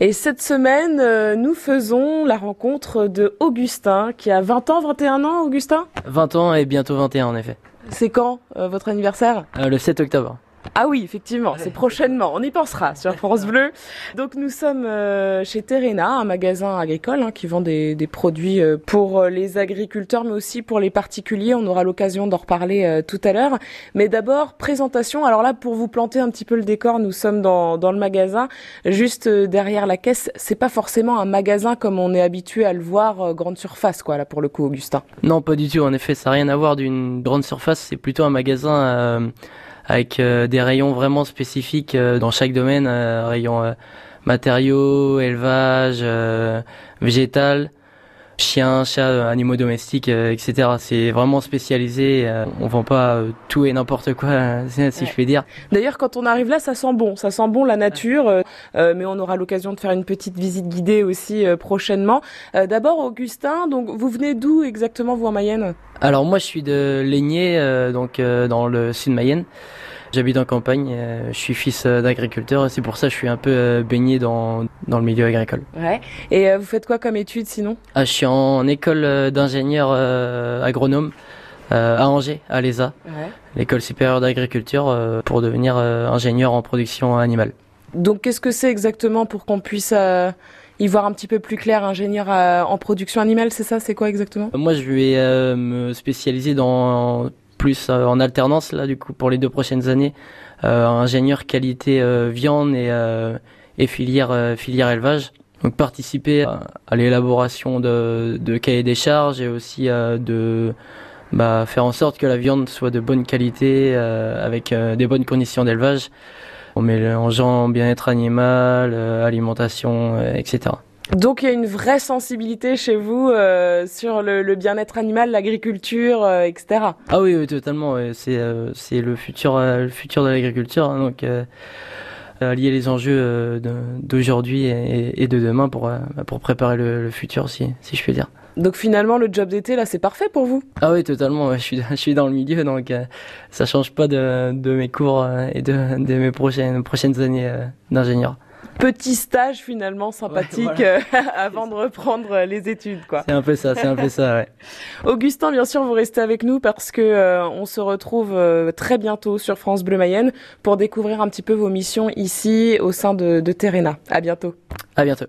Et cette semaine, euh, nous faisons la rencontre de Augustin, qui a 20 ans, 21 ans, Augustin? 20 ans et bientôt 21 en effet. C'est quand euh, votre anniversaire? Euh, le 7 octobre. Ah oui, effectivement, c'est prochainement. On y pensera sur France Bleu. Donc nous sommes euh, chez Terena, un magasin agricole hein, qui vend des, des produits euh, pour euh, les agriculteurs, mais aussi pour les particuliers. On aura l'occasion d'en reparler euh, tout à l'heure. Mais d'abord, présentation. Alors là, pour vous planter un petit peu le décor, nous sommes dans, dans le magasin, juste derrière la caisse. C'est pas forcément un magasin comme on est habitué à le voir, euh, grande surface, quoi, là pour le coup, Augustin. Non, pas du tout. En effet, ça n'a rien à voir d'une grande surface. C'est plutôt un magasin euh, avec euh, des rayons vraiment spécifiques euh, dans chaque domaine. euh, rayons euh, matériaux, élevage, végétal, chiens, chats, euh, animaux domestiques, euh, etc. C'est vraiment spécialisé. euh, on vend pas euh, tout et n'importe quoi, si Ouais. je puis dire. D'ailleurs, quand on arrive là, ça sent bon, ça sent bon la nature, euh, euh, mais on aura l'occasion de faire une petite visite guidée aussi euh, prochainement. Euh, D'abord, Augustin, donc vous venez d'où exactement vous en Mayenne? Alors moi je suis de Laigné, euh, donc euh, dans le sud de Mayenne. J'habite en campagne, euh, je suis fils euh, d'agriculteur, c'est pour ça que je suis un peu euh, baigné dans, dans le milieu agricole. Ouais. Et vous faites quoi comme études sinon? Ah, je suis en école d'ingénieur agronome à Angers, à l'ESA, Ouais. l'école supérieure d'agriculture, pour devenir ingénieur en production animale. Donc qu'est-ce que c'est exactement pour qu'on puisse euh, y voir un petit peu plus clair, ingénieur euh, en production animale, c'est ça C'est quoi exactement? Moi je vais euh, me spécialiser dans plus euh, en alternance là du coup pour les deux prochaines années, euh, ingénieur qualité euh, viande et, et filière filière élevage. Donc participer à, l'élaboration de, de cahiers des charges et aussi de bah, faire en sorte que la viande soit de bonne qualité avec des bonnes conditions d'élevage en mélangeant bien-être animal, alimentation, etc. Donc il y a une vraie sensibilité chez vous euh, sur le, le bien-être animal, l'agriculture, euh, etc. Ah oui, oui totalement. ouais. C'est euh, c'est le futur euh, le futur de l'agriculture. hein, donc euh, allier les enjeux euh, d'aujourd'hui et, et de demain pour euh, pour préparer le, le futur, si si je puis dire. Donc finalement, le job d'été, là, c'est parfait pour vous? Ah oui, totalement. ouais, Je suis je suis dans le milieu, donc euh, ça change pas de de mes cours euh, et de de mes prochaines prochaines années euh, d'ingénieur. Petit stage finalement sympathique Ouais, euh, avant de reprendre euh, les études, quoi. C'est un peu ça, c'est un peu ça. Ouais. Augustin, bien sûr, vous restez avec nous parce que euh, on se retrouve euh, très bientôt sur France Bleu Mayenne pour découvrir un petit peu vos missions ici au sein de, de Terena. À bientôt. À bientôt.